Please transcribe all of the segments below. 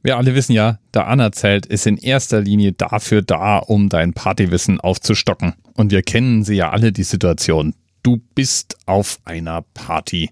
Wir alle wissen ja, der Anerzelt ist in erster Linie dafür da, um dein Partywissen aufzustocken. Und wir kennen sie ja alle die Situation. Du bist auf einer Party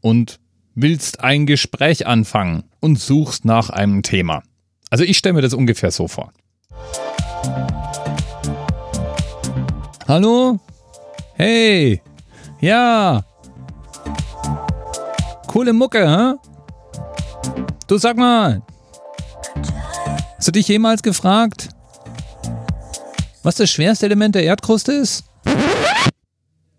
und willst ein Gespräch anfangen und suchst nach einem Thema. Also ich stelle mir das ungefähr so vor. Hallo? Hey! Ja! Coole Mucke, hä? Du sag mal, Hast du dich jemals gefragt, was das schwerste Element der Erdkruste ist?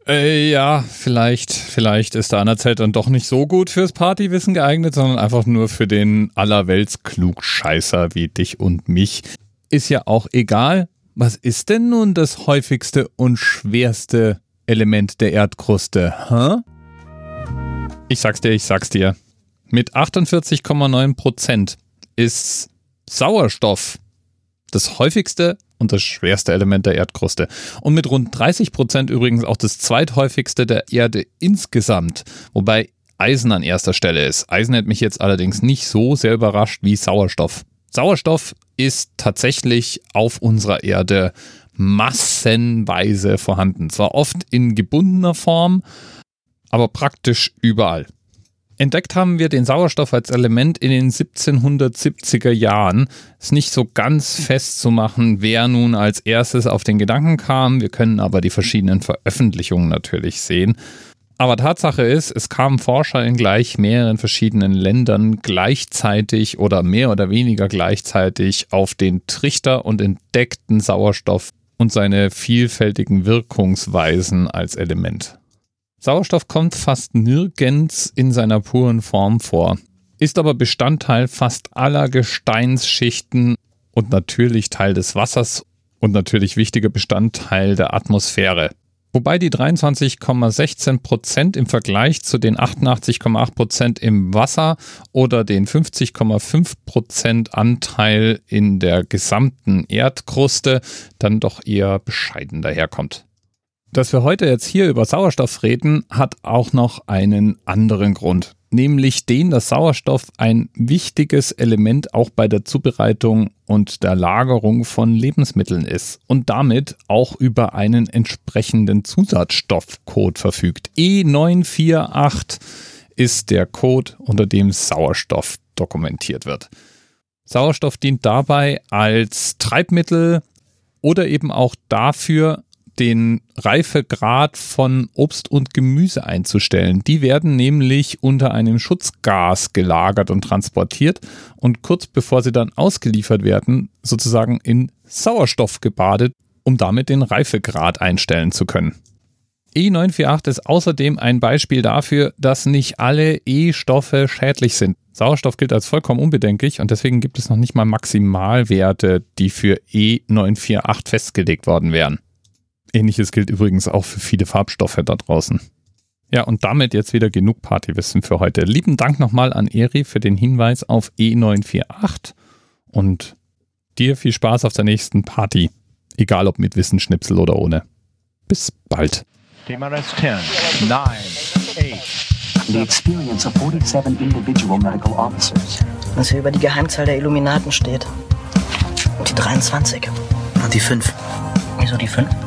Äh, ja, vielleicht, vielleicht ist der Anerzelt dann doch nicht so gut fürs Partywissen geeignet, sondern einfach nur für den allerwelts Klugscheißer wie dich und mich. Ist ja auch egal. Was ist denn nun das häufigste und schwerste Element der Erdkruste, hä? Ich sag's dir, ich sag's dir. Mit 48,9 Prozent ist Sauerstoff das häufigste und das schwerste Element der Erdkruste. Und mit rund 30 Prozent übrigens auch das zweithäufigste der Erde insgesamt. Wobei Eisen an erster Stelle ist. Eisen hat mich jetzt allerdings nicht so sehr überrascht wie Sauerstoff. Sauerstoff ist tatsächlich auf unserer Erde massenweise vorhanden. Zwar oft in gebundener Form, aber praktisch überall. Entdeckt haben wir den Sauerstoff als Element in den 1770er Jahren. Ist nicht so ganz festzumachen, wer nun als erstes auf den Gedanken kam. Wir können aber die verschiedenen Veröffentlichungen natürlich sehen. Aber Tatsache ist, es kamen Forscher in gleich mehreren verschiedenen Ländern gleichzeitig oder mehr oder weniger gleichzeitig auf den Trichter und entdeckten Sauerstoff und seine vielfältigen Wirkungsweisen als Element. Sauerstoff kommt fast nirgends in seiner puren Form vor, ist aber Bestandteil fast aller Gesteinsschichten und natürlich Teil des Wassers und natürlich wichtiger Bestandteil der Atmosphäre. Wobei die 23,16 Prozent im Vergleich zu den 88,8 Prozent im Wasser oder den 50,5 Prozent Anteil in der gesamten Erdkruste dann doch eher bescheiden daherkommt. Dass wir heute jetzt hier über Sauerstoff reden, hat auch noch einen anderen Grund. Nämlich den, dass Sauerstoff ein wichtiges Element auch bei der Zubereitung und der Lagerung von Lebensmitteln ist und damit auch über einen entsprechenden Zusatzstoffcode verfügt. E948 ist der Code, unter dem Sauerstoff dokumentiert wird. Sauerstoff dient dabei als Treibmittel oder eben auch dafür, den Reifegrad von Obst und Gemüse einzustellen. Die werden nämlich unter einem Schutzgas gelagert und transportiert und kurz bevor sie dann ausgeliefert werden, sozusagen in Sauerstoff gebadet, um damit den Reifegrad einstellen zu können. E948 ist außerdem ein Beispiel dafür, dass nicht alle E-Stoffe schädlich sind. Sauerstoff gilt als vollkommen unbedenklich und deswegen gibt es noch nicht mal Maximalwerte, die für E948 festgelegt worden wären. Ähnliches gilt übrigens auch für viele Farbstoffe da draußen. Ja, und damit jetzt wieder genug Partywissen für heute. Lieben Dank nochmal an Eri für den Hinweis auf E948 und dir viel Spaß auf der nächsten Party. Egal ob mit Wissensschnipsel oder ohne. Bis bald. TMRS 10, 9, 8. The experience of 47 individual medical officers. Was hier über die Geheimzahl der Illuminaten steht. Und die 23. Und die 5. Wieso die 5?